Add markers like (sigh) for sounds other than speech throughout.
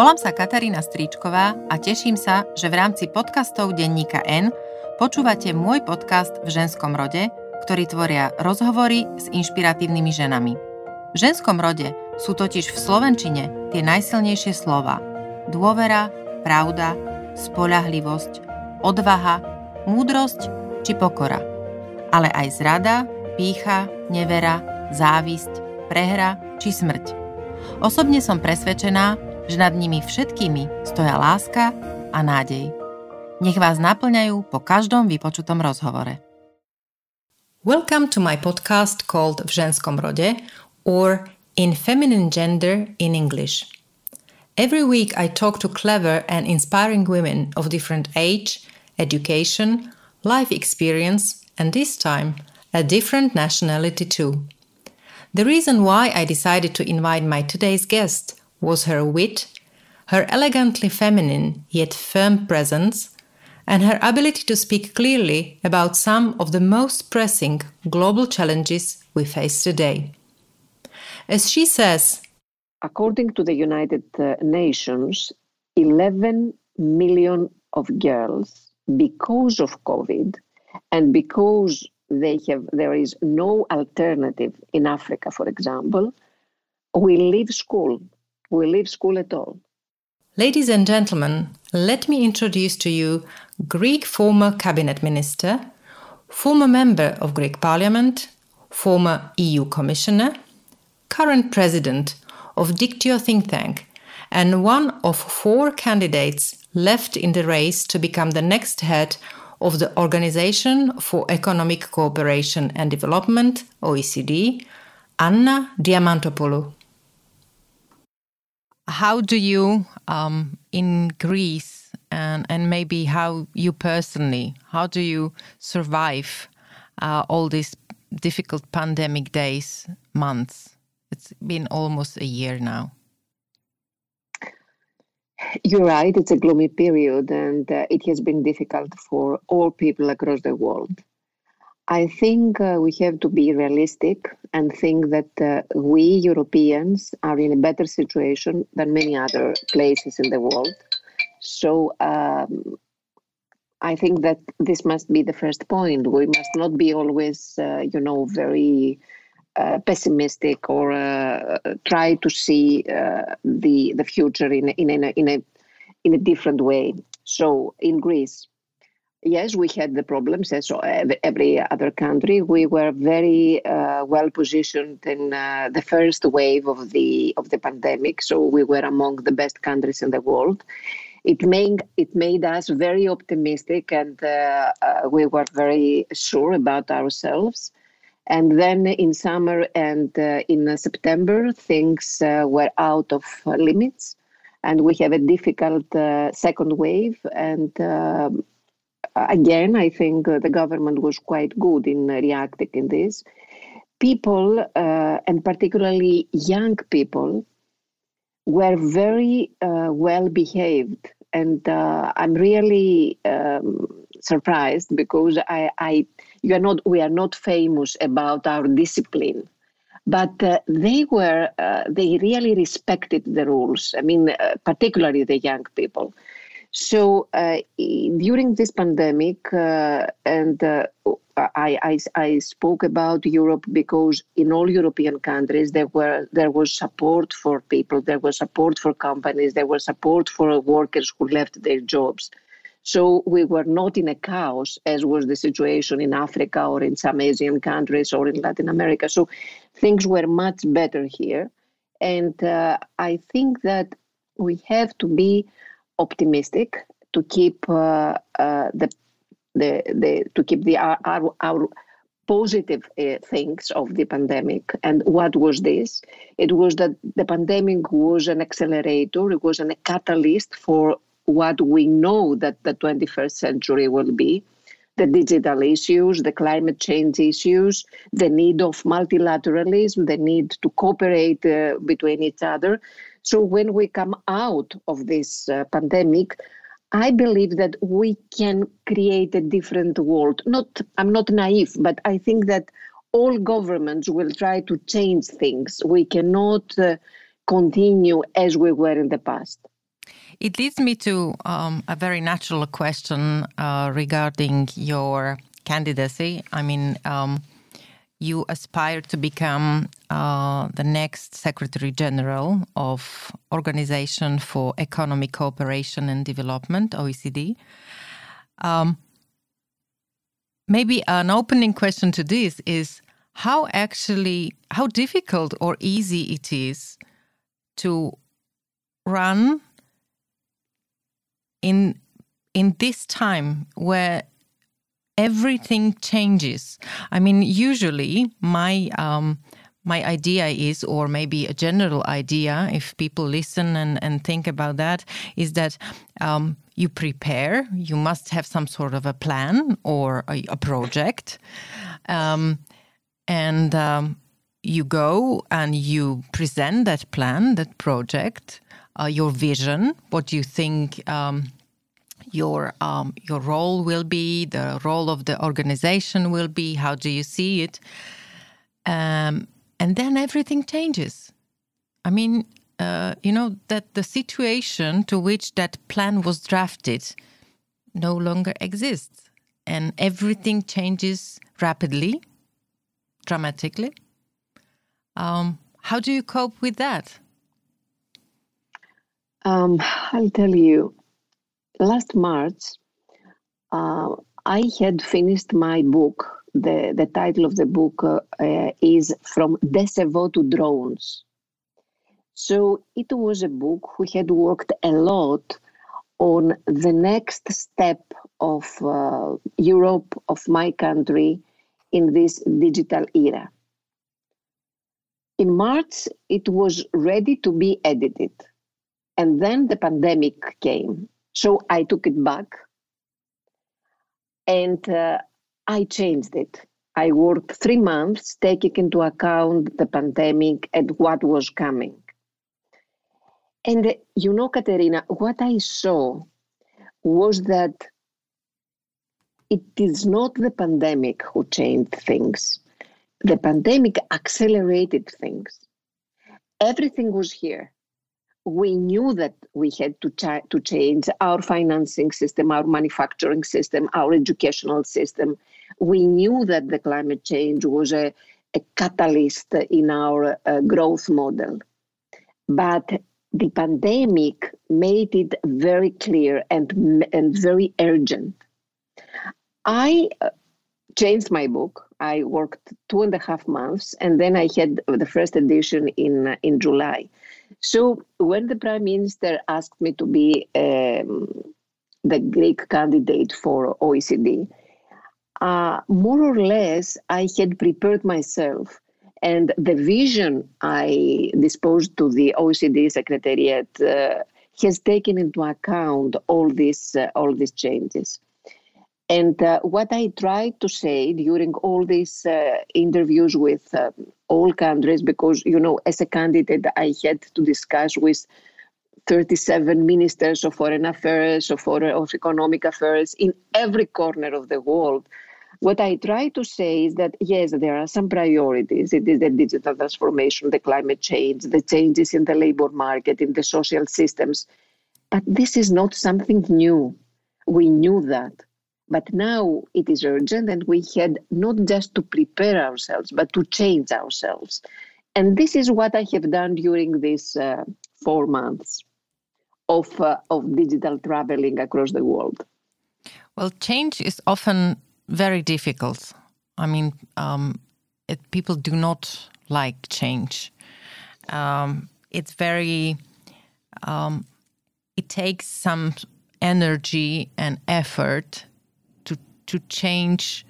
Volám sa Katarína Stríčková a teším sa, že v rámci podcastov denníka N počúvate môj podcast v ženskom rode, ktorý tvoria rozhovory s inšpiratívnymi ženami. V ženskom rode sú totiž v slovenčine tie najsilnejšie slova dôvera, pravda, spolahlivosť, odvaha, múdrosť či pokora. Ale aj zrada, pícha, nevera, závisť, prehra či smrť. Osobne som presvedčená, že nad nimi všetkými stoja láska a nádej. Nech vás naplňajú po každom vypočutom rozhovore. Welcome to my podcast called V ženskom rode or In Feminine Gender in English. Every week I talk to clever and inspiring women of different age, education, life experience, and this time a different nationality too. The reason why I decided to invite my today's guest was her wit, her elegantly feminine yet firm presence, and her ability to speak clearly about some of the most pressing global challenges we face today. As she says, according to the United uh, Nations, 11 million of girls, because of COVID and because they have there is no alternative in Africa, for example, we leave school we leave school at all. Ladies and gentlemen, let me introduce to you Greek former cabinet minister, former member of Greek parliament, former EU commissioner, current president of Diktio think tank, and one of four candidates left in the race to become the next head of the Organization for Economic Cooperation and Development, OECD, Anna Diamantopoulou how do you um, in Greece and and maybe how you personally how do you survive uh, all these difficult pandemic days months? It's been almost a year now. You're right. It's a gloomy period, and uh, it has been difficult for all people across the world. I think uh, we have to be realistic and think that uh, we Europeans are in a better situation than many other places in the world. So um, I think that this must be the first point. We must not be always, uh, you know, very pessimistic or try to see uh, the the future in in a, in a in a different way. So in Greece, Yes, we had the problems as every other country. We were very uh, well positioned in uh, the first wave of the of the pandemic, so we were among the best countries in the world. It made it made us very optimistic, and uh, uh we were very sure about ourselves. And then in summer and uh, in September, things uh, were out of limits, and we have a difficult second wave and. Um, again, I think uh, the government was quite good in reacting in this. People, uh, and particularly young people, were very uh, well behaved, and uh, I'm really um, surprised because I, I, you are not, we are not famous about our discipline, but uh, they were, uh, they really respected the rules. I mean, particularly the young people so uh, during this pandemic, uh, and uh, I, I, I, spoke about Europe because in all European countries there were there was support for people, there was support for companies, there was support for workers who left their jobs. So we were not in a chaos as was the situation in Africa or in some Asian countries or in Latin America. So things were much better here, and uh, I think that we have to be optimistic to keep uh, uh, the, the the to keep the our, our, positive uh, things of the pandemic. And what was this? It was that the pandemic was an accelerator. It was an, a catalyst for what we know that the 21st century will be the digital issues, the climate change issues, the need of multilateralism, the need to cooperate uh, between each other. So when we come out of this uh, pandemic, I believe that we can create a different world. Not, I'm not naive, but I think that all governments will try to change things. We cannot uh, continue as we were in the past. It leads me to um, a very natural question uh, regarding your candidacy. I mean, um, you aspire to become uh, the next Secretary General of Organization for Economic Cooperation and Development (OECD). Um, maybe an opening question to this is how actually how difficult or easy it is to run in in this time where everything changes. I mean, usually my um, my idea is, or maybe a general idea, if people listen and, and think about that, is that um, you prepare, you must have some sort of a plan or a, a project. Um, and um, you go and you present that plan, that project, uh, your vision, what you think um, your um, your role will be, the role of the organization will be. How do you see it? Um, and then everything changes. I mean, uh, you know that the situation to which that plan was drafted no longer exists, and everything changes rapidly, dramatically. Um, how do you cope with that? Um, I'll tell you last March, uh, I had finished my book. The, the title of the book uh, uh, is From Decebo to Drones. So it was a book we had worked a lot on the next step of uh, Europe, of my country, in this digital era. In March, it was ready to be edited. And then the pandemic came so I took it back and uh, I changed it. I worked three months taking into account the pandemic and what was coming. And uh, you know, Katerina, what I saw was that it is not the pandemic who changed things. The pandemic accelerated things. Everything was here we knew that we had to, ch- to change our financing system, our manufacturing system, our educational system. We knew that the climate change was a, a catalyst in our uh, growth model. But the pandemic made it very clear and, and very urgent. I uh, changed my book. I worked two and a half months, and then I had the first edition in in July. So when the prime minister asked me to be um, the Greek candidate for OECD, uh, more or less I had prepared myself. And the vision I disposed to the OECD Secretariat uh, has taken into account all these uh, all these changes. And uh, what I tried to say during all these uh, interviews with uh, all countries, because, you know, as a candidate, I had to discuss with 37 ministers of foreign affairs, of, foreign, of economic affairs in every corner of the world. What I try to say is that, yes, there are some priorities. It is the digital transformation, the climate change, the changes in the labor market, in the social systems. But this is not something new. We knew that but now it is urgent, and we had not just to prepare ourselves, but to change ourselves. And this is what I have done during these uh, four months of, uh, of digital traveling across the world. Well, change is often very difficult. I mean, um, it, people do not like change. Um, it's very, um, it takes some energy and effort to change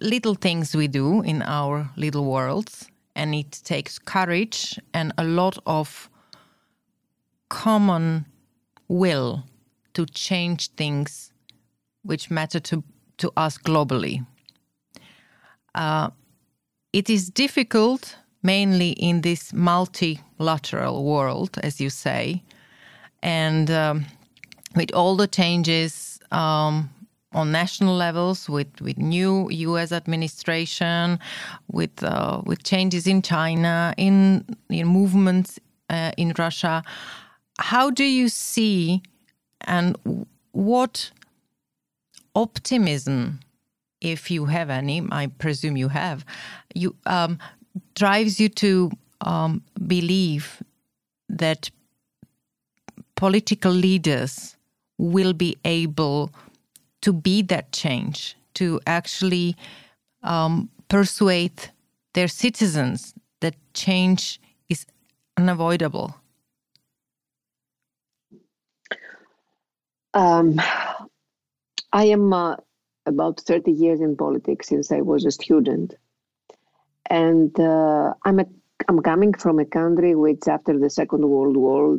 little things we do in our little worlds. And it takes courage and a lot of common will to change things which matter to, to us globally. Uh, it is difficult, mainly in this multilateral world, as you say, and um, with all the changes um, on national levels with, with new U.S. administration, with uh, with changes in China, in, in movements uh, in Russia. How do you see and what optimism, if you have any, I presume you have, you um, drives you to um, believe that political leaders will be able to be that change, to actually um, persuade their citizens that change is unavoidable? Um, I am uh, about 30 years in politics since I was a student. And uh, I'm, a, I'm coming from a country which, after the Second World War,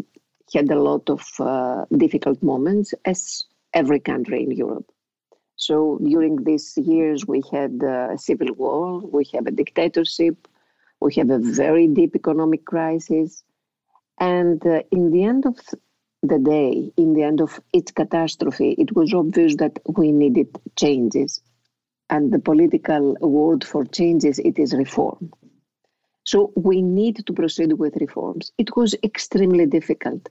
had a lot of uh, difficult moments, as every country in Europe. So during these years, we had a civil war, we have a dictatorship, we have a very deep economic crisis. And uh, in the end of the day, in the end of its catastrophe, it was obvious that we needed changes. And the political word for changes, it is reform. So we need to proceed with reforms. It was extremely difficult.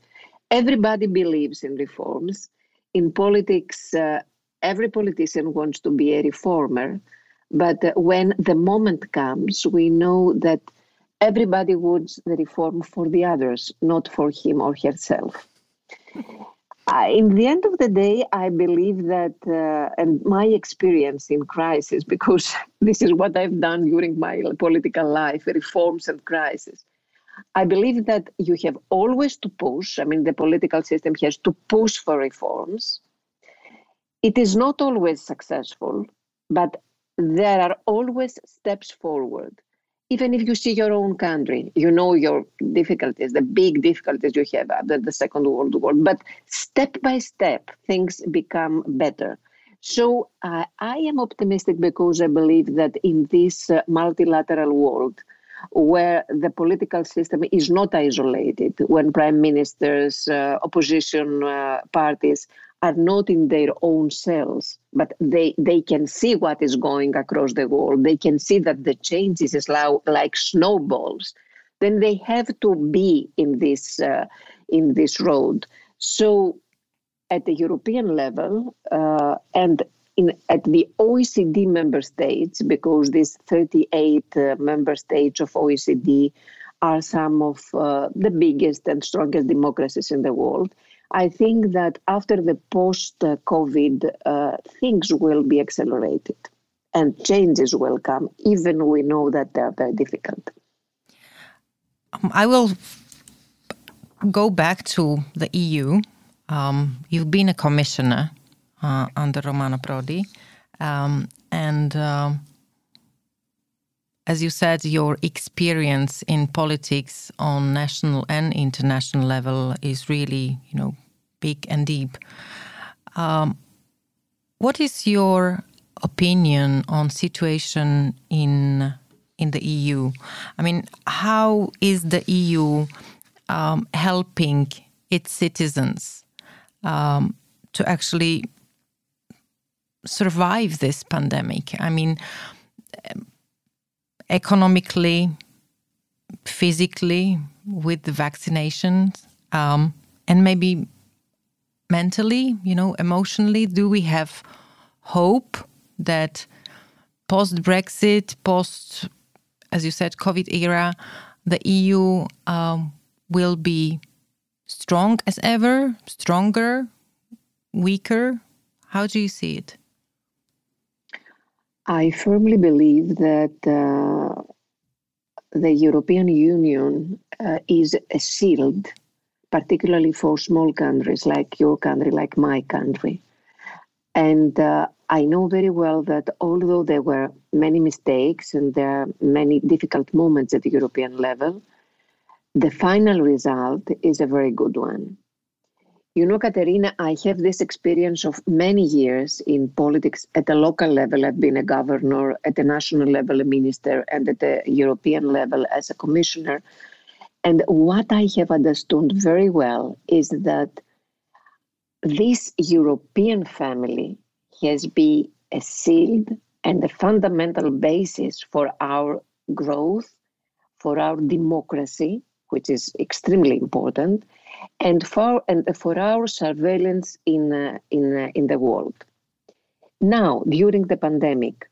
Everybody believes in reforms. In politics, uh, every politician wants to be a reformer. But when the moment comes, we know that everybody wants the reform for the others, not for him or herself. In the end of the day, I believe that, uh, and my experience in crisis, (laughs) because this is what I've done during my political life reforms and crisis. I believe that you have always to push, I mean, the political system has to push for reforms. It is not always successful, but there are always steps forward even if you see your own country, you know your difficulties, the big difficulties you have after the Second World War, but step by step, things become better. So uh, I am optimistic because I believe that in this uh, multilateral world, where the political system is not isolated, when prime ministers, uh, opposition uh, parties are not in their own cells, but they, they can see what is going across the world. They can see that the changes is like snowballs. Then they have to be in this uh, in this road. So, at the European level uh, and in, at the OECD member states, because these 38 uh, member states of OECD are some of uh, the biggest and strongest democracies in the world I think that after the post COVID, uh, things will be accelerated and changes will come, even we know that they are very difficult. Um, I will go back to the EU. Um, you've been a commissioner uh, under Romano Prodi, um, and uh, as you said, your experience in politics on national and international level is really, you know, big and deep. Um, what is your opinion on situation in in the EU? I mean, how is the EU um, helping its citizens um, to actually survive this pandemic? I mean, economically, physically, with the vaccinations, um, and maybe mentally, you know, emotionally? Do we have hope that post Brexit, post, as you said, COVID era, the EU um, will be strong as ever, stronger, weaker? How do you see it? I firmly believe that uh, the European Union uh, is a shield, particularly for small countries like your country, like my country. And uh, I know very well that although there were many mistakes and there are many difficult moments at the European level, the final result is a very good one. You know, Katerina, I have this experience of many years in politics at the local level. I've been a governor, at the national level, a minister, and at the European level as a commissioner. And what I have understood very well is that this European family has been a shield and a fundamental basis for our growth, for our democracy, which is extremely important, and for and for our surveillance in uh, in uh, in the world. Now, during the pandemic,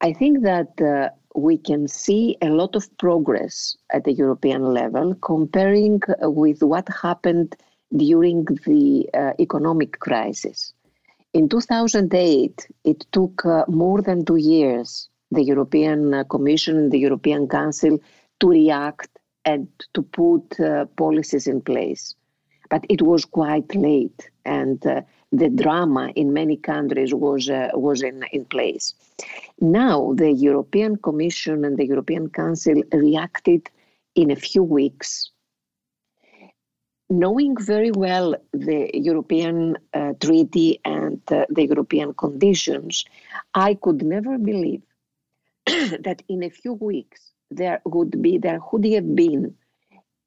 I think that uh, we can see a lot of progress at the European level comparing with what happened during the uh, economic crisis. In 2008, it took uh, more than two years, the European uh, Commission and the European Council, to react and to put uh, policies in place. But it was quite late, and uh, the drama in many countries was uh, was in, in place. Now the European Commission and the European Council reacted in a few weeks, knowing very well the European uh, treaty and uh, the European conditions. I could never believe (clears throat) that in a few weeks there would be there would have been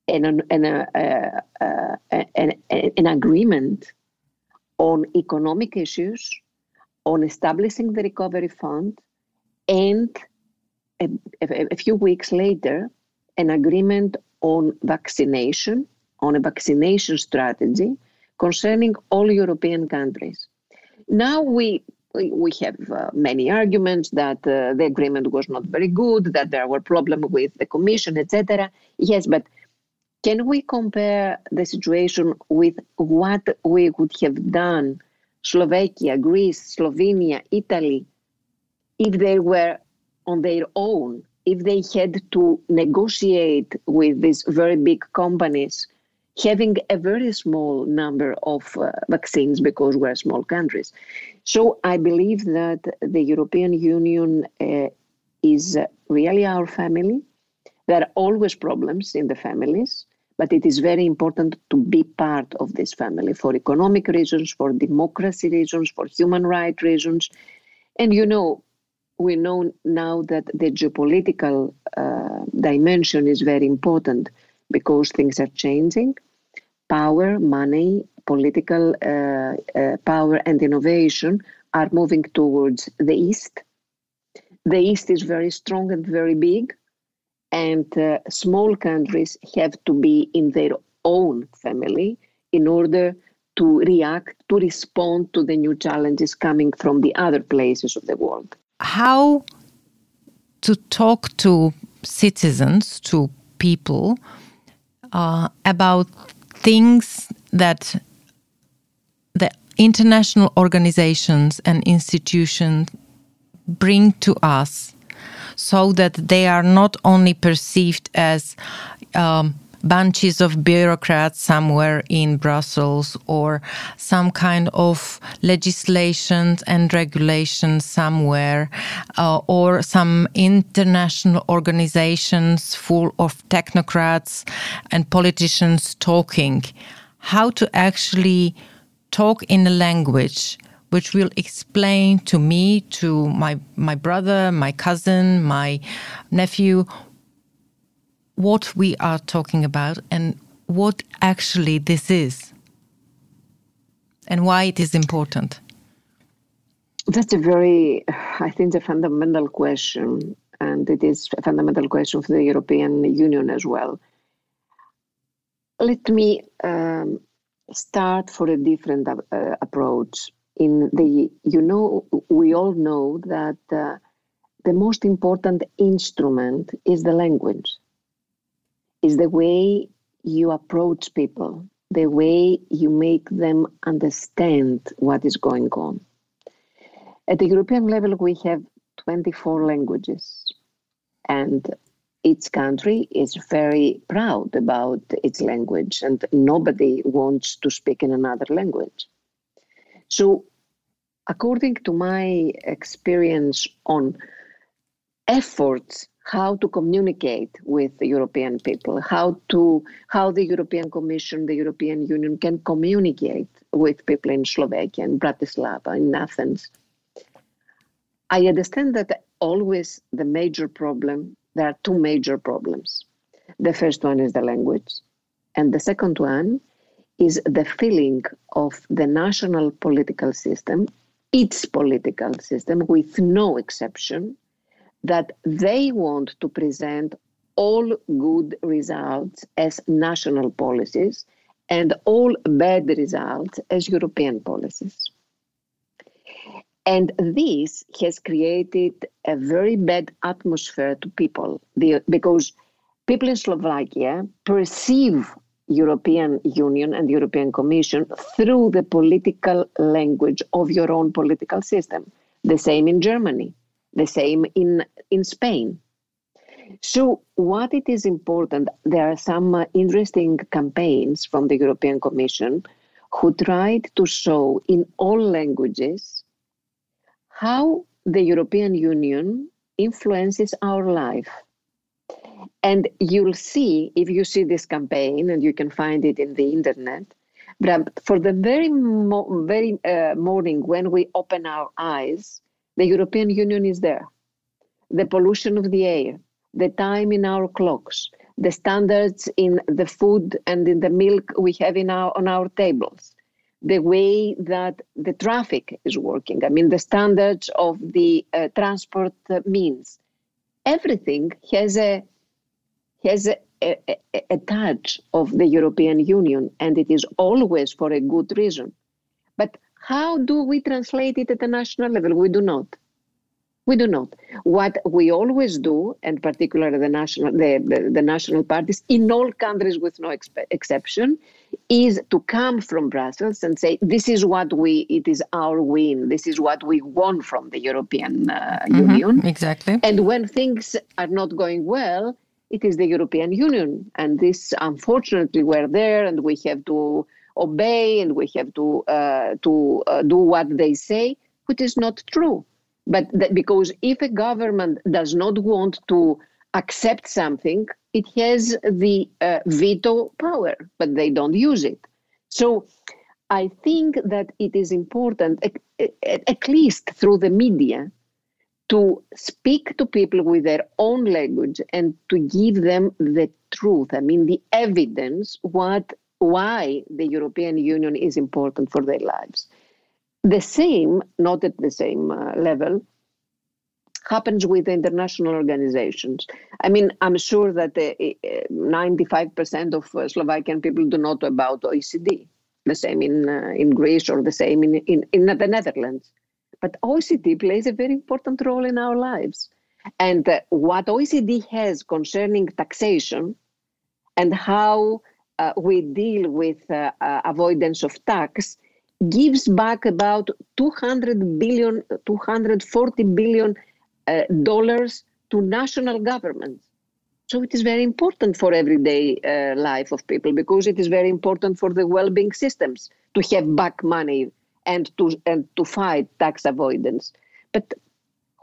an an, an, uh, uh, an, an agreement on economic issues, on establishing the recovery fund, and a, a, a few weeks later, an agreement on vaccination, on a vaccination strategy concerning all European countries. Now we we, have uh, many arguments that uh, the agreement was not very good, that there were problems with the Commission, etc. Yes, but can we compare the situation with what we would have done, Slovakia, Greece, Slovenia, Italy, if they were on their own, if they had to negotiate with these very big companies, having a very small number of uh, vaccines because we're small countries. So I believe that the European Union uh, is really our family. There are always problems in the families but it is very important to be part of this family for economic reasons, for democracy reasons, for human rights reasons. And you know, we know now that the geopolitical uh, dimension is very important because things are changing. Power, money, political uh, uh, power, and innovation are moving towards the East. The East is very strong and very big and uh, small countries have to be in their own family in order to react, to respond to the new challenges coming from the other places of the world. How to talk to citizens, to people, uh, about things that the international organizations and institutions bring to us so that they are not only perceived as um, bunches of bureaucrats somewhere in Brussels or some kind of legislations and regulations somewhere uh, or some international organizations full of technocrats and politicians talking. How to actually talk in a language which will explain to me, to my, my brother, my cousin, my nephew, what we are talking about and what actually this is and why it is important. That's a very, I think, a fundamental question, and it is a fundamental question for the European Union as well. Let me um, start for a different uh, approach in the you know we all know that uh, the most important instrument is the language. Is the way you approach people the way you make them understand what is going on. At the european level we have 24 languages and each country is very proud about its language and nobody wants to speak in another language so, according to my experience on efforts how to communicate with the European people, how to how the European Commission, the European Union can communicate with people in Slovakia, in Bratislava, in Athens. I understand that always the major problem, there are two major problems. The first one is the language, and the second one is the feeling of the national political system its political system with no exception that they want to present all good results as national policies and all bad results as European policies. And this has created a very bad atmosphere to people because people in Slovakia perceive European Union and European Commission through the political language of your own political system. The same in Germany, the same in, in Spain. So, what it is important, there are some uh, interesting campaigns from the European Commission who tried to show in all languages how the European Union influences our life. And you'll see, if you see this campaign, and you can find it in the internet, but for the very, mo- very uh, morning when we open our eyes, the European Union is there. The pollution of the air, the time in our clocks, the standards in the food and in the milk we have in our, on our tables, the way that the traffic is working, I mean, the standards of the uh, transport means. Everything has a has a, a, a, touch of the European Union, and it is always for a good reason. But how do we translate it at the national level? We do not. We do not. What we always do, and particularly the national the, the, the national parties in all countries with no expe- exception, is to come from Brussels and say this is what we it is our win. This is what we want from the European uh, mm-hmm, Union. Exactly. And when things are not going well, it is the European Union, and this unfortunately we're there, and we have to obey, and we have to uh, to uh, do what they say, which is not true but that, because if a government does not want to accept something, it has the uh, veto power, but they don't use it. So I think that it is important, at, at least through the media, to speak to people with their own language and to give them the truth. I mean, the evidence what why the European Union is important for their lives. The same, not at the same uh, level, happens with international organizations. I mean, I'm sure that uh, 95% uh, of uh, Slovakian people do not know about OECD. The same in uh, in Greece or the same in, in, in the Netherlands. But OECD plays a very important role in our lives. And uh, what OECD has concerning taxation and how uh, we deal with avoidance of tax gives back about 200 billion, 240 billion uh, dollars to national governments. So it is very important for everyday uh, life of people because it is very important for the well-being systems to have back money and to and to fight tax avoidance. But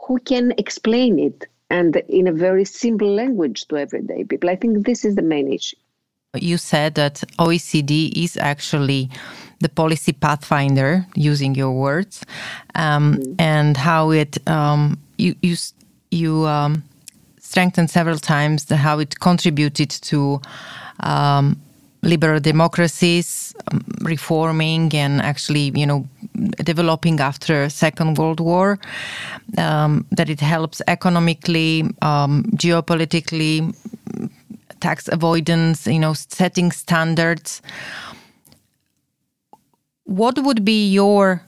who can explain it and in a very simple language to everyday people? I think this is the main issue. You said that OECD is actually the policy pathfinder, using your words, um, mm-hmm. and how it um, you you you um, strengthened several times the, how it contributed to um, liberal democracies um, reforming and actually you know developing after second world war um, that it helps economically um, geopolitically tax avoidance, you know, setting standards. What would be your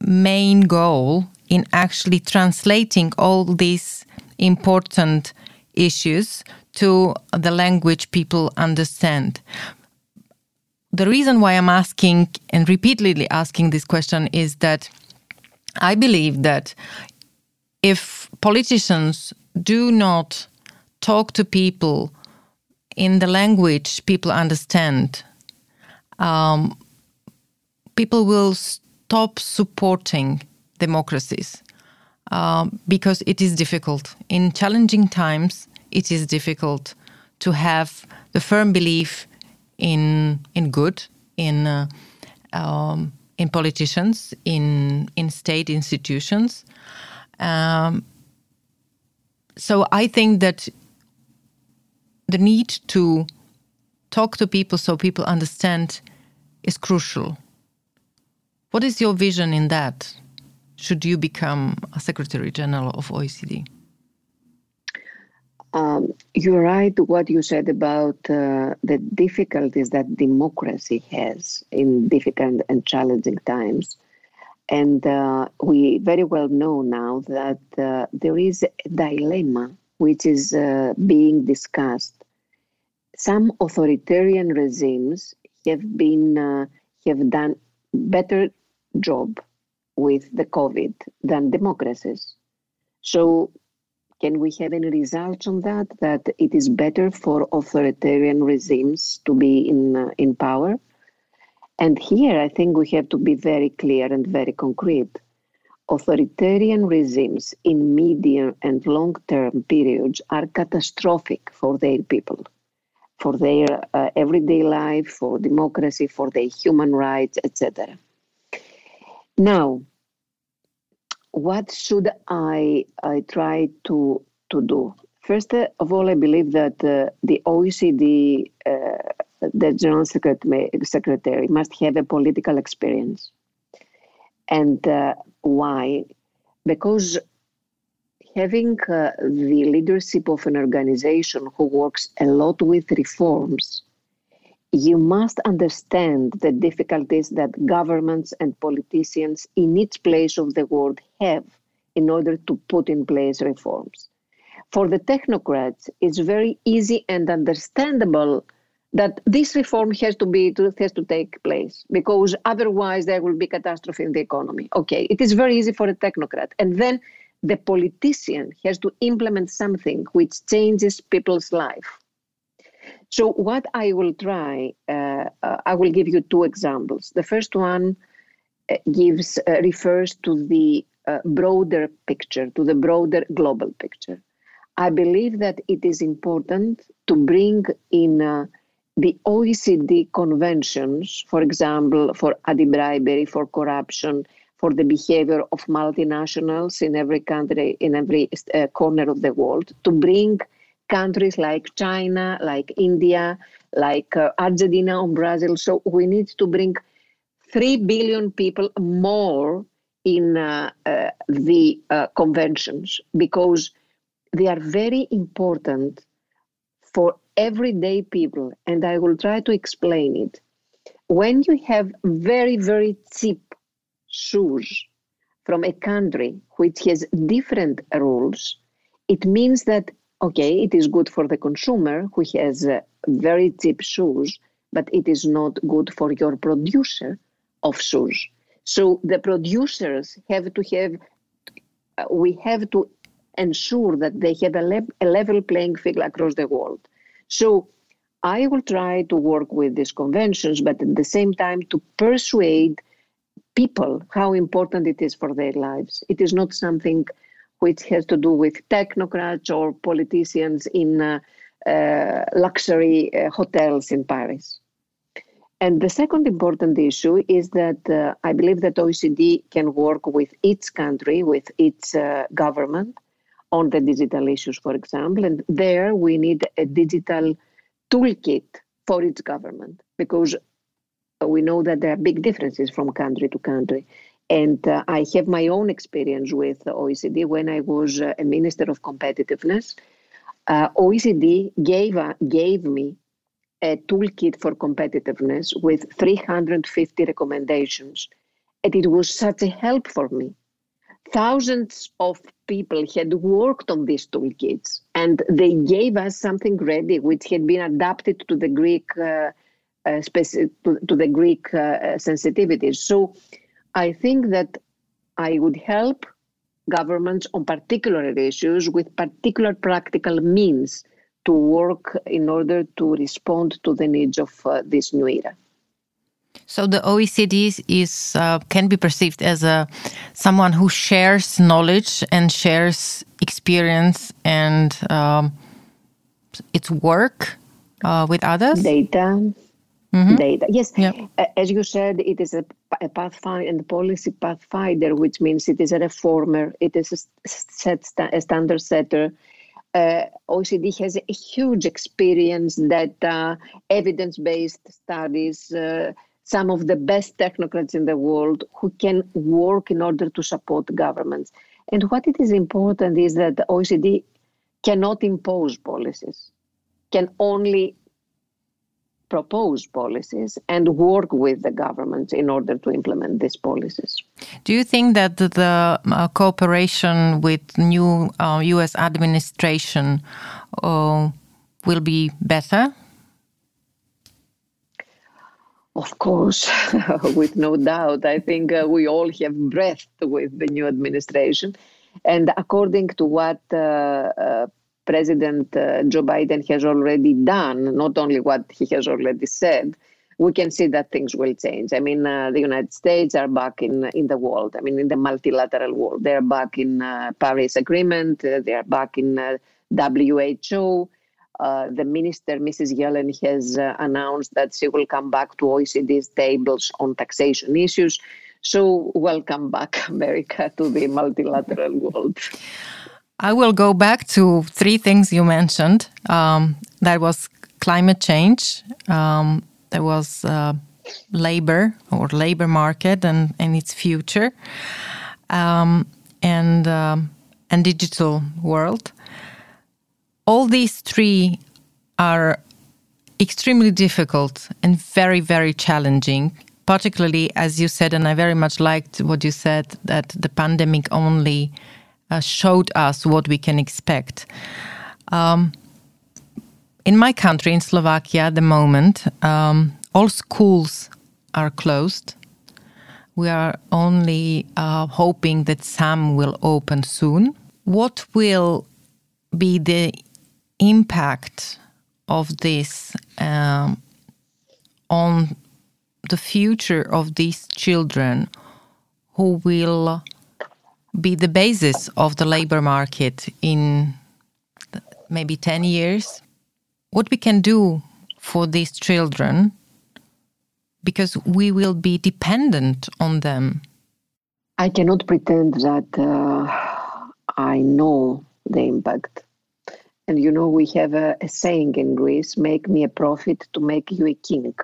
main goal in actually translating all these important issues to the language people understand? The reason why I'm asking and repeatedly asking this question is that I believe that if politicians do not talk to people in the language people understand, um, people will stop supporting democracies uh, because it is difficult. In challenging times, it is difficult to have the firm belief in in good, in uh, um, in politicians, in in state institutions. Um, so I think that the need to talk to people so people understand is crucial. What is your vision in that? Should you become a Secretary General of OECD? Um, you're right what you said about uh, the difficulties that democracy has in difficult and challenging times. And uh, we very well know now that uh, there is a dilemma which is uh, being discussed. Some authoritarian regimes have been uh, have done better job with the COVID than democracies. So can we have any results on that? That it is better for authoritarian regimes to be in uh, in power? And here, I think we have to be very clear and very concrete. Authoritarian regimes in medium and long term periods are catastrophic for their people, for their uh, everyday life, for democracy, for their human rights, etc. Now, what should I, I try to, to do? First of all, I believe that uh, the OECD, uh, the General Secretary, must have a political experience. And uh, why? Because having uh, the leadership of an organization who works a lot with reforms you must understand the difficulties that governments and politicians in each place of the world have in order to put in place reforms. For the technocrats, it's very easy and understandable that this reform has to be has to take place because otherwise there will be catastrophe in the economy. Okay, it is very easy for a technocrat, and then the politician has to implement something which changes people's life so, what I will try, uh, uh, I will give you two examples. The first one uh, gives uh, refers to the uh, broader picture, to the broader global picture. I believe that it is important to bring in uh, the OECD conventions, for example, for anti-bribery, for corruption, for the behavior of multinationals in every country, in every corner of the world, to bring countries like China, like India, like uh, Argentina or Brazil. So we need to bring 3 billion people more in uh, uh, the uh, conventions because they are very important for everyday people. And I will try to explain it. When you have very, very cheap shoes from a country which has different rules, it means that okay, it is good for the consumer who has uh, very cheap shoes, but it is not good for your producer of shoes. So the producers have to have, uh, we have to ensure that they have a, le- a level playing field across the world. So I will try to work with these conventions, but at the same time to persuade people how important it is for their lives. It is not something which has to do with technocrats or politicians in uh, uh, luxury uh, hotels in Paris. And the second important issue is that uh, I believe that OECD can work with its country, with its uh, government on the digital issues, for example. And there we need a digital toolkit for its government because we know that there are big differences from country to country. And uh, I have my own experience with OECD when I was uh, a minister of competitiveness. Uh, OECD gave, uh, gave me a toolkit for competitiveness with 350 recommendations. And it was such a help for me. Thousands of people had worked on these toolkits and they gave us something ready which had been adapted to the Greek uh, uh, speci- to, to, the Greek sensitivities. So I think that I would help governments on particular issues with particular practical means to work in order to respond to the needs of uh, this new era. So the OECD is uh, can be perceived as a someone who shares knowledge and shares experience and um, its work uh, with others. Data, mm-hmm. data. Yes, yep. as you said, it is a, a pathfinder and policy pathfinder, which means it is a reformer, it is a, set a standard setter. Uh, OECD has a huge experience that uh, evidence-based studies, uh, some of the best technocrats in the world who can work in order to support governments. And what it is important is that the OECD cannot impose policies, can only propose policies and work with the governments in order to implement these policies. Do you think that the uh, cooperation with new uh, U.S. administration uh, will be better? Of course, (laughs) with no doubt. I think uh, we all have breathed with the new administration. And according to what uh, uh, President uh, Joe Biden has already done, not only what he has already said, we can see that things will change. I mean, uh, the United States are back in in the world. I mean, in the multilateral world, they are back in uh, Paris Agreement. they are back in WHO. Uh, the minister, Mrs. Yellen, has uh, announced that she will come back to OECD's tables on taxation issues. So, welcome back, (laughs) America, to the multilateral world. I will go back to three things you mentioned. Um, that was climate change, um, there was uh, labor or labor market and, and its future, um, and um, and digital world. All these three are extremely difficult and very, very challenging, particularly as you said, and I very much liked what you said that the pandemic only uh, showed us what we can expect. Um, in my country, in Slovakia, at the moment, um, all schools are closed. We are only uh, hoping that some will open soon. What will be the impact of this um, on the future of these children who will be the basis of the labor market in maybe 10 years what we can do for these children because we will be dependent on them i cannot pretend that uh, i know the impact and you know, we have a, a saying in Greece make me a prophet to make you a king.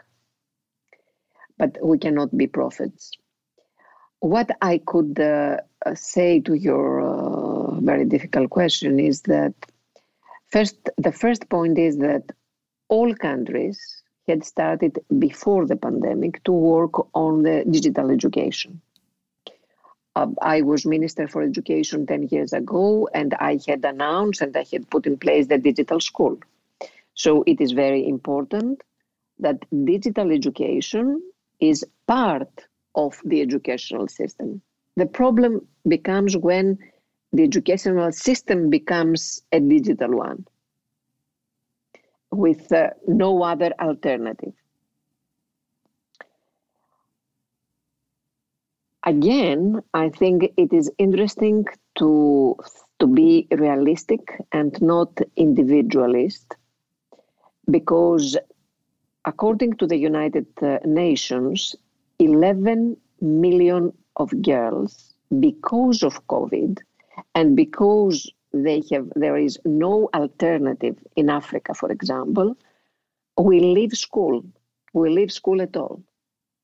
But we cannot be prophets. What I could uh, say to your uh, very difficult question is that first, the first point is that all countries had started before the pandemic to work on the digital education uh, I was Minister for Education 10 years ago, and I had announced and I had put in place the digital school. So it is very important that digital education is part of the educational system. The problem becomes when the educational system becomes a digital one with uh, no other alternative. again, I think it is interesting to to be realistic and not individualist, because according to the United uh, Nations, 11 million of girls, because of COVID, and because they have there is no alternative in Africa, for example, we leave school, We leave school at all,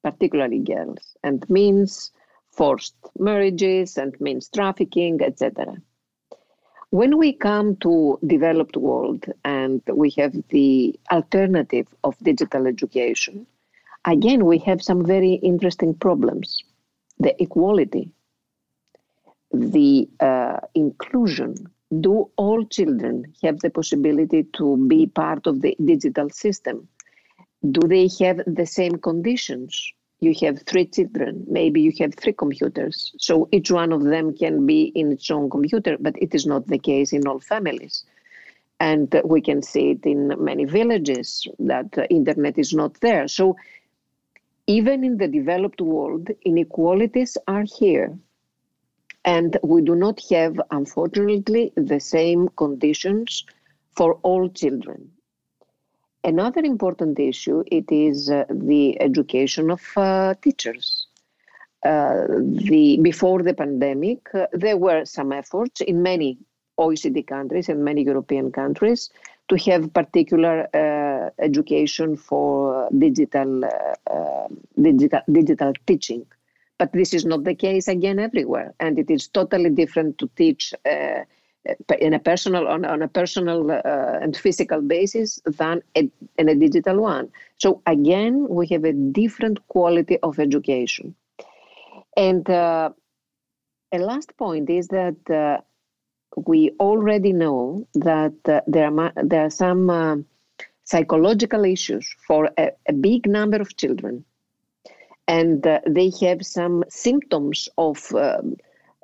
particularly girls, and means forced marriages and means trafficking, etc. When we come to developed world and we have the alternative of digital education, again we have some very interesting problems. The equality, the uh, inclusion. Do all children have the possibility to be part of the digital system? Do they have the same conditions? you have three children, maybe you have three computers. So each one of them can be in its own computer, but it is not the case in all families. And we can see it in many villages that internet is not there. So even in the developed world, inequalities are here. And we do not have, unfortunately, the same conditions for all children. Another important issue it is uh, the education of uh, teachers. Uh, the before the pandemic, uh, there were some efforts in many OECD countries and many European countries to have particular uh, education for digital, uh, digital, digital teaching. But this is not the case again everywhere, and it is totally different to teach uh, in a personal on, on a personal uh, and physical basis than a, in a digital one. So again, we have a different quality of education. And uh, a last point is that uh, we already know that uh, there are there are some uh, psychological issues for a, a, big number of children, and uh, they have some symptoms of um,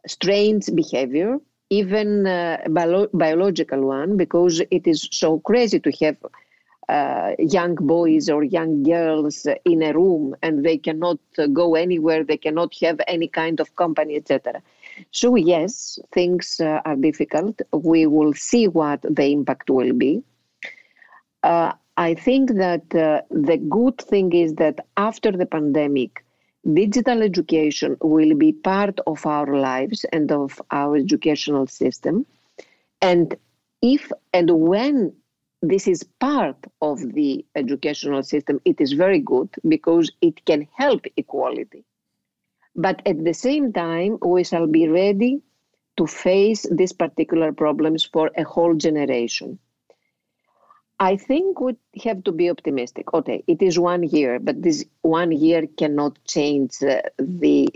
strange behavior even uh, bio- biological one because it is so crazy to have uh, young boys or young girls in a room and they cannot uh, go anywhere they cannot have any kind of company etc so yes things uh, are difficult we will see what the impact will be uh, i think that uh, the good thing is that after the pandemic digital education will be part of our lives and of our educational system. And if and when this is part of the educational system, it is very good because it can help equality. But at the same time, we shall be ready to face these particular problems for a whole generation. I think we have to be optimistic. Okay, it is one year, but this one year cannot change uh, the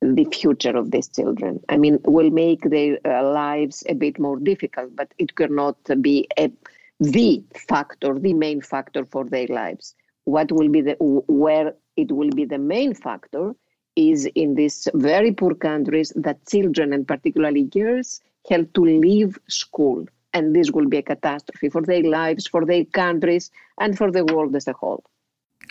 the future of these children. I mean, will make their uh, lives a bit more difficult, but it cannot be a, the factor, the main factor for their lives. What will be the where it will be the main factor is in these very poor countries that children and particularly girls have to leave school and this will be a catastrophe for their lives, for their countries, and for the world as a whole.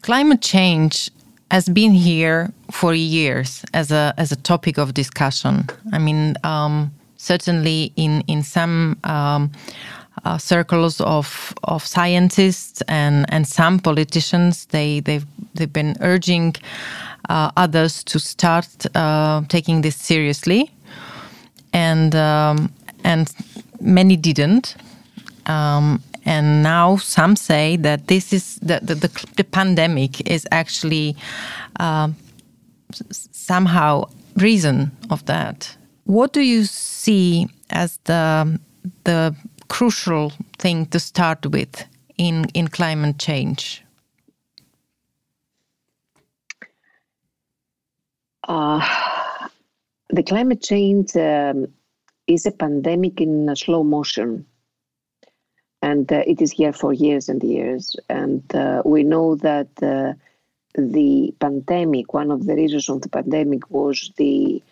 Climate change has been here for years as a as a topic of discussion. I mean, um, certainly in in some. Um, uh, circles of of scientists and and some politicians they they've they've been urging others to start uh, taking this seriously and um, and many didn't. Um, and now some say that this is the, the, the, the pandemic is actually uh, somehow reason of that. What do you see as the the crucial thing to start with in in climate change? Uh, the climate change um, is a pandemic in slow motion. And uh, it is here for years and years. And uh, we know that uh, the pandemic, one of the reasons of the pandemic was the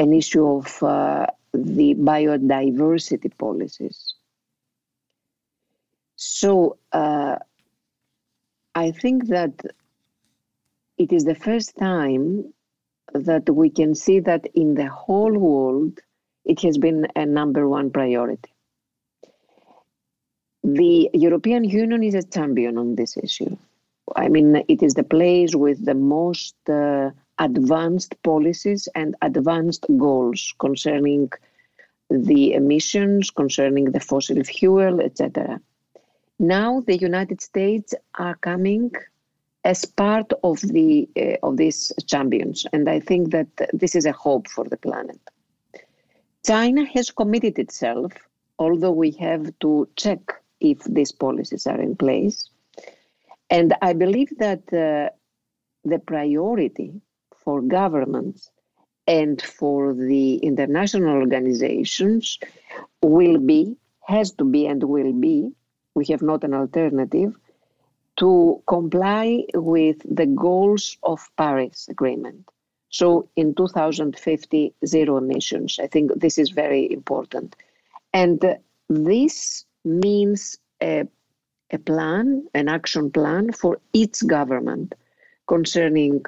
an issue of uh, the biodiversity policies. So uh, I think that it is the first time that we can see that in the whole world it has been a number one priority. The European Union is a champion on this issue. I mean, it is the place with the most uh, advanced policies and advanced goals concerning the emissions, concerning the fossil fuel, etc. Now, the United States are coming as part of the uh, of these champions, and I think that this is a hope for the planet. China has committed itself, although we have to check if these policies are in place. And I believe that uh, the priority for governments and for the international organizations will be, has to be, and will be, we have not an alternative, to comply with the goals of Paris Agreement. So in 2050, zero emissions. I think this is very important. And this means a, a plan, an action plan for each government concerning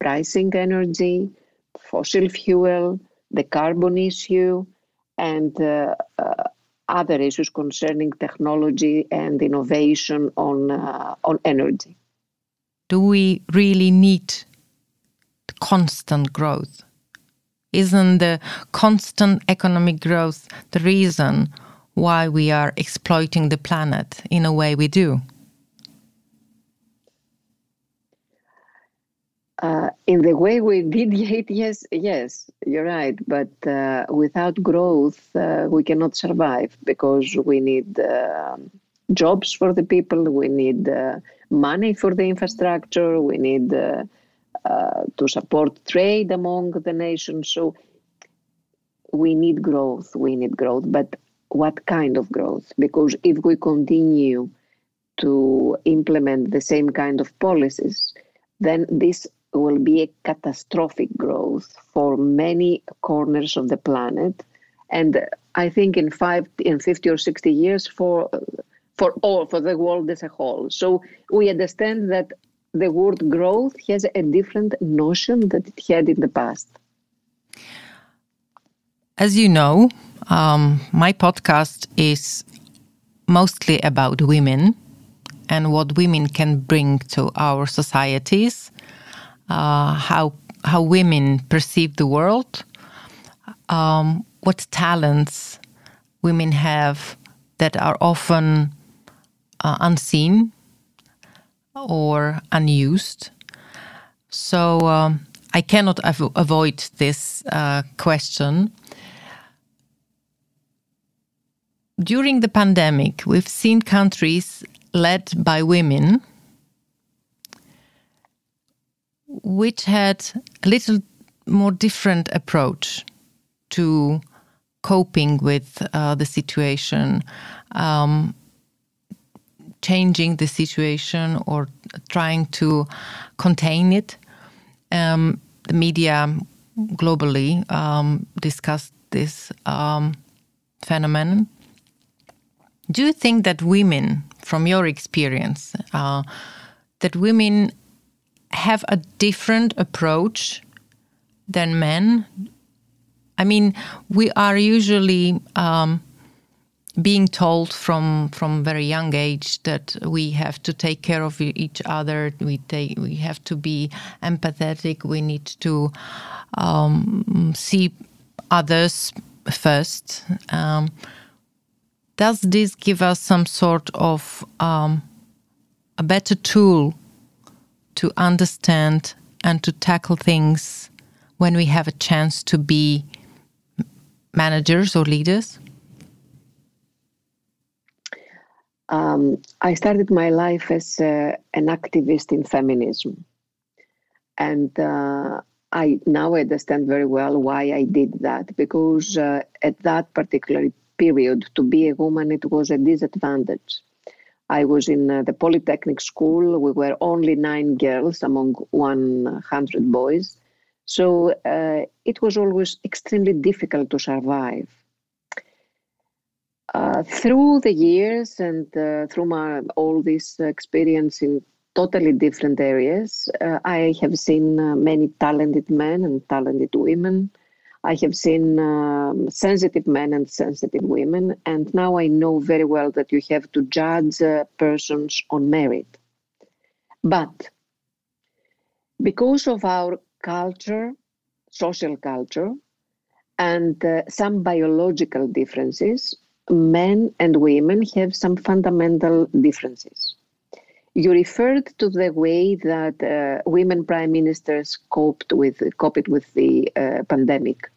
pricing energy, fossil fuel, the carbon issue, and uh, uh, other issues concerning technology and innovation on uh, on energy. Do we really need constant growth? Isn't the constant economic growth the reason why we are exploiting the planet in a way we do? Uh, in the way we did (laughs) it, yes, yes, you're right. But uh, without growth, uh, we cannot survive because we need uh, jobs for the people, we need uh, money for the infrastructure, we need uh, to support trade among the nations. So we need growth, we need growth. But what kind of growth? Because if we continue to implement the same kind of policies, then this will be a catastrophic growth for many corners of the planet. And I think in five, in 50 or 60 years for, for all, for the world as a whole. So we understand that the word growth has a different notion that it had in the past. As you know, um, my podcast is mostly about women and what women can bring to our societies uh, how how women perceive the world, um, what talents women have that are often uh, unseen or unused. So um, I cannot av- avoid this uh, question. During the pandemic, we've seen countries led by women which had a little more different approach to coping with uh, the situation, um, changing the situation or trying to contain it. Um, the media globally um, discussed this um, phenomenon. Do you think that women, from your experience, uh, that women have a different approach than men. I mean, we are usually um, being told from from very young age that we have to take care of each other. We take we have to be empathetic. We need to um, see others first. Um, does this give us some sort of um, a better tool to understand and to tackle things when we have a chance to be managers or leaders? Um, I started my life as uh, an activist in feminism. And uh, I now understand very well why I did that, because uh, at that particular period, to be a woman, it was a disadvantage. I was in uh, the Polytechnic school. We were only nine girls among 100 boys. So uh, it was always extremely difficult to survive. Uh, through the years and uh, through my, all this experience in totally different areas, uh, I have seen uh, many talented men and talented women I have seen um, sensitive men and sensitive women, and now I know very well that you have to judge uh, persons on merit. But because of our culture, social culture, and uh, some biological differences, men and women have some fundamental differences. You referred to the way that uh, women prime ministers coped with coped with the uh, pandemic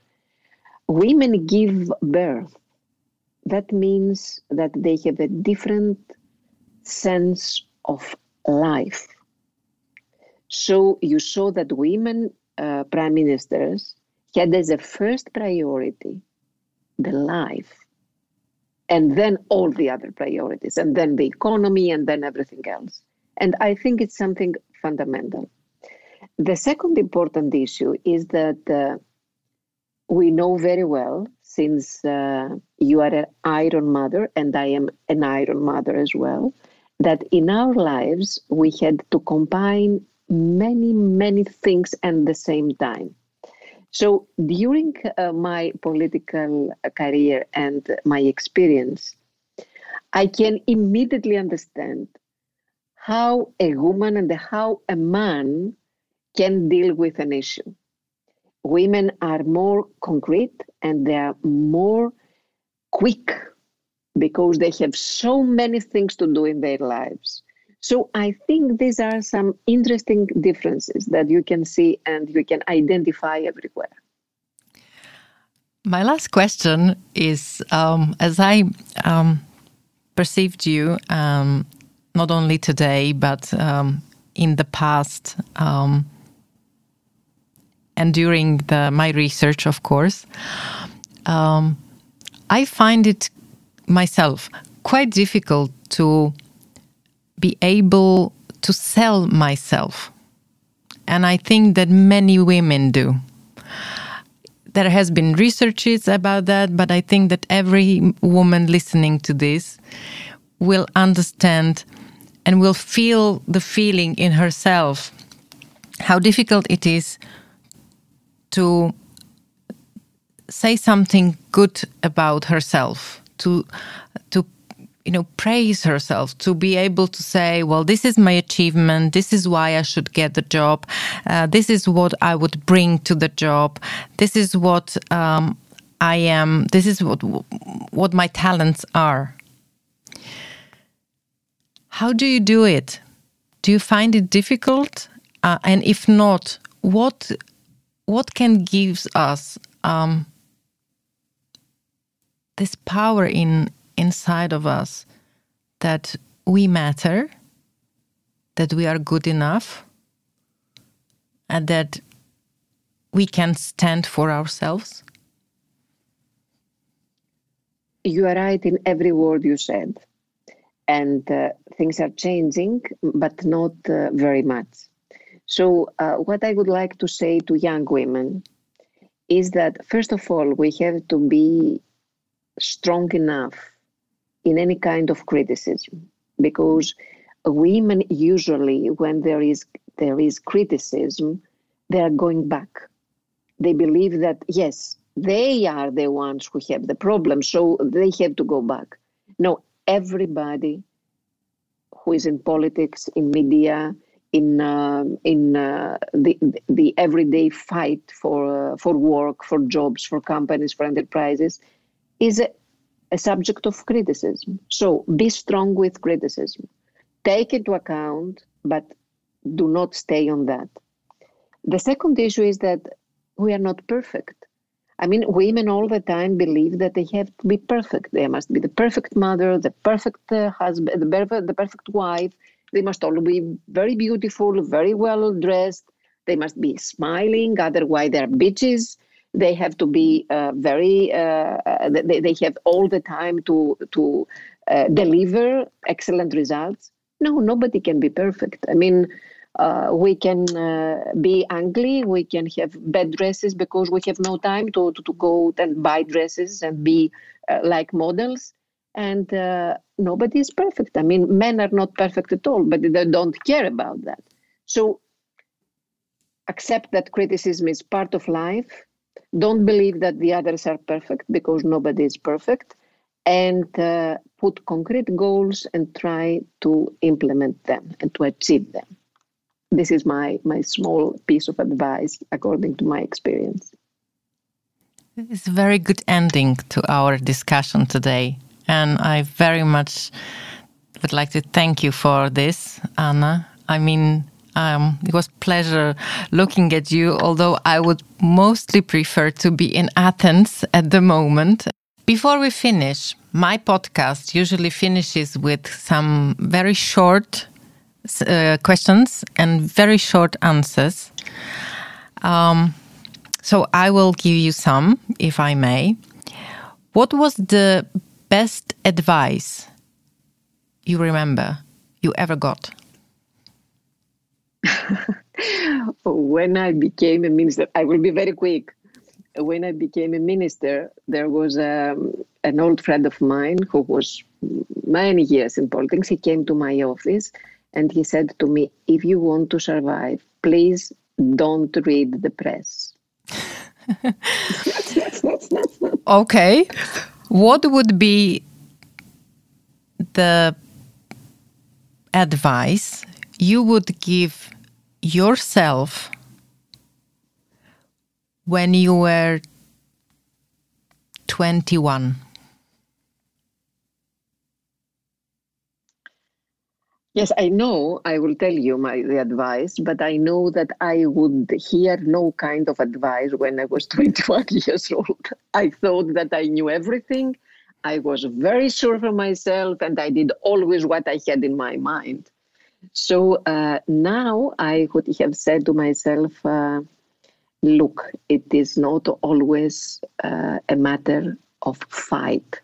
women give birth, that means that they have a different sense of life. So you saw that women uh, prime ministers had as a first priority the life, and then all the other priorities, and then the economy, and then everything else. And I think it's something fundamental. The second important issue is that uh, we know very well since uh, you are an iron mother and I am an iron mother as well, that in our lives we had to combine many, many things at the same time. So during uh, my political career and my experience, I can immediately understand how a woman and how a man can deal with an issue women are more concrete and they are more quick because they have so many things to do in their lives. So I think these are some interesting differences that you can see and you can identify everywhere. My last question is um, as I um, perceived you, um, not only today, but um, in the past, um, and during the, my research, of course, um, I find it myself quite difficult to be able to sell myself. And I think that many women do. There has been researches about that, but I think that every woman listening to this will understand and will feel the feeling in herself how difficult it is to say something good about herself to to you know praise herself to be able to say well this is my achievement. This is why i should get the job. Uh, this is what i would bring to the job. This is what um, i am. This is what what my talents are. How do you do it? Do you find it difficult? Uh, and if not what what can gives us um, this power in inside of us that we matter, that we are good enough, and that we can stand for ourselves? You are right in every word you said. And uh, things are changing, but not uh, very much. So, uh, what I would like to say to young women is that, first of all, we have to be strong enough in any kind of criticism because women usually when there is there is criticism they are going back. They believe that yes they are the ones who have the problem so they have to go back. No everybody who is in politics in media in uh, in uh, the the everyday fight for uh, for work for jobs for companies for enterprises is a, a subject of criticism. So be strong with criticism. Take into account, but do not stay on that. The second issue is that we are not perfect. I mean, women all the time believe that they have to be perfect. They must be the perfect mother, the perfect uh, husband, the, perfect, the perfect wife. They must all be very beautiful, very well dressed. They must be smiling, otherwise they're bitches. They have to be uh, very uh, uh, they, they have all the time to to uh, deliver excellent results. No nobody can be perfect. I mean uh, we can uh, be ugly. We can have bad dresses because we have no time to, to, to go and buy dresses and be like models and nobody is perfect i mean men are not perfect at all but they don't care about that so accept that criticism is part of life don't believe that the others are perfect because nobody is perfect. And uh, put concrete goals and try to implement them and to achieve them. This is my, my small piece of advice according to my experience. It's a very good ending to our discussion today. And I very much would like to thank you for this, Anna. I mean, um, it was pleasure looking at you, although I would mostly prefer to be in Athens at the moment. Before we finish, my podcast usually finishes with some very short uh, questions and very short answers. Um, so I will give you some, if I may. What was the best advice you remember you ever got? (laughs) when I became a minister, I will be very quick. When I became a minister, there was um, an old friend of mine who was many years in politics. He came to my office and he said to me, If you want to survive, please don't read the press. (laughs) okay. What would be the advice you would give yourself when you were 21? Yes, I know. I will tell you my the advice, but I know that I would hear no kind of advice when I was (laughs) 21 years old. I thought that I knew everything. I was very sure of myself, and I did always what I had in my mind. So uh, now I would have said to myself, uh, look, it is not always uh, a matter of fight.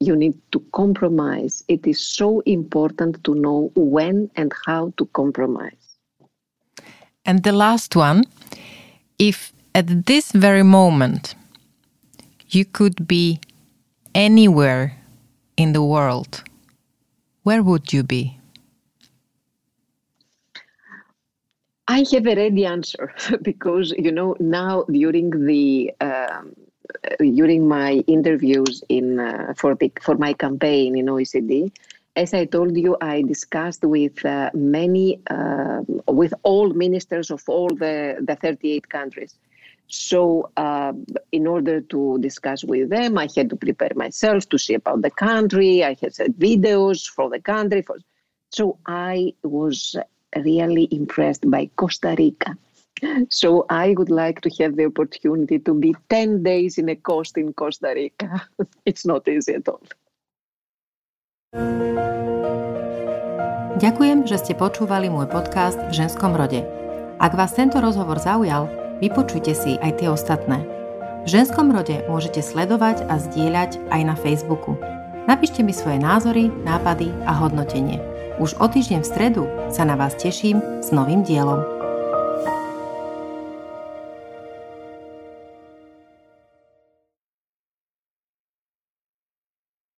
You need to compromise. It is so important to know when and how to compromise. And the last one if at this very moment you could be anywhere in the world, where would you be? I have a ready answer (laughs) because you know now during the um, during my interviews in uh, for the for my campaign in OECD, as I told you, I discussed with uh, many uh, with all ministers of all the the 38 countries. So, uh, in order to discuss with them, I had to prepare myself to see about the country. I had videos for the country. For, so I was really impressed by Costa Rica. So I would like to have the opportunity to be 10 days in a coast in Costa Rica. (laughs) It's not easy at all. Ďakujem, že ste počúvali môj podcast v ženskom rode. Ak vás tento rozhovor zaujal, vypočujte si aj tie ostatné. V ženskom rode môžete sledovať a zdieľať aj na Facebooku. Napíšte mi svoje názory, nápady a hodnotenie. Už o týždeň v stredu sa na vás teším s novým dielom.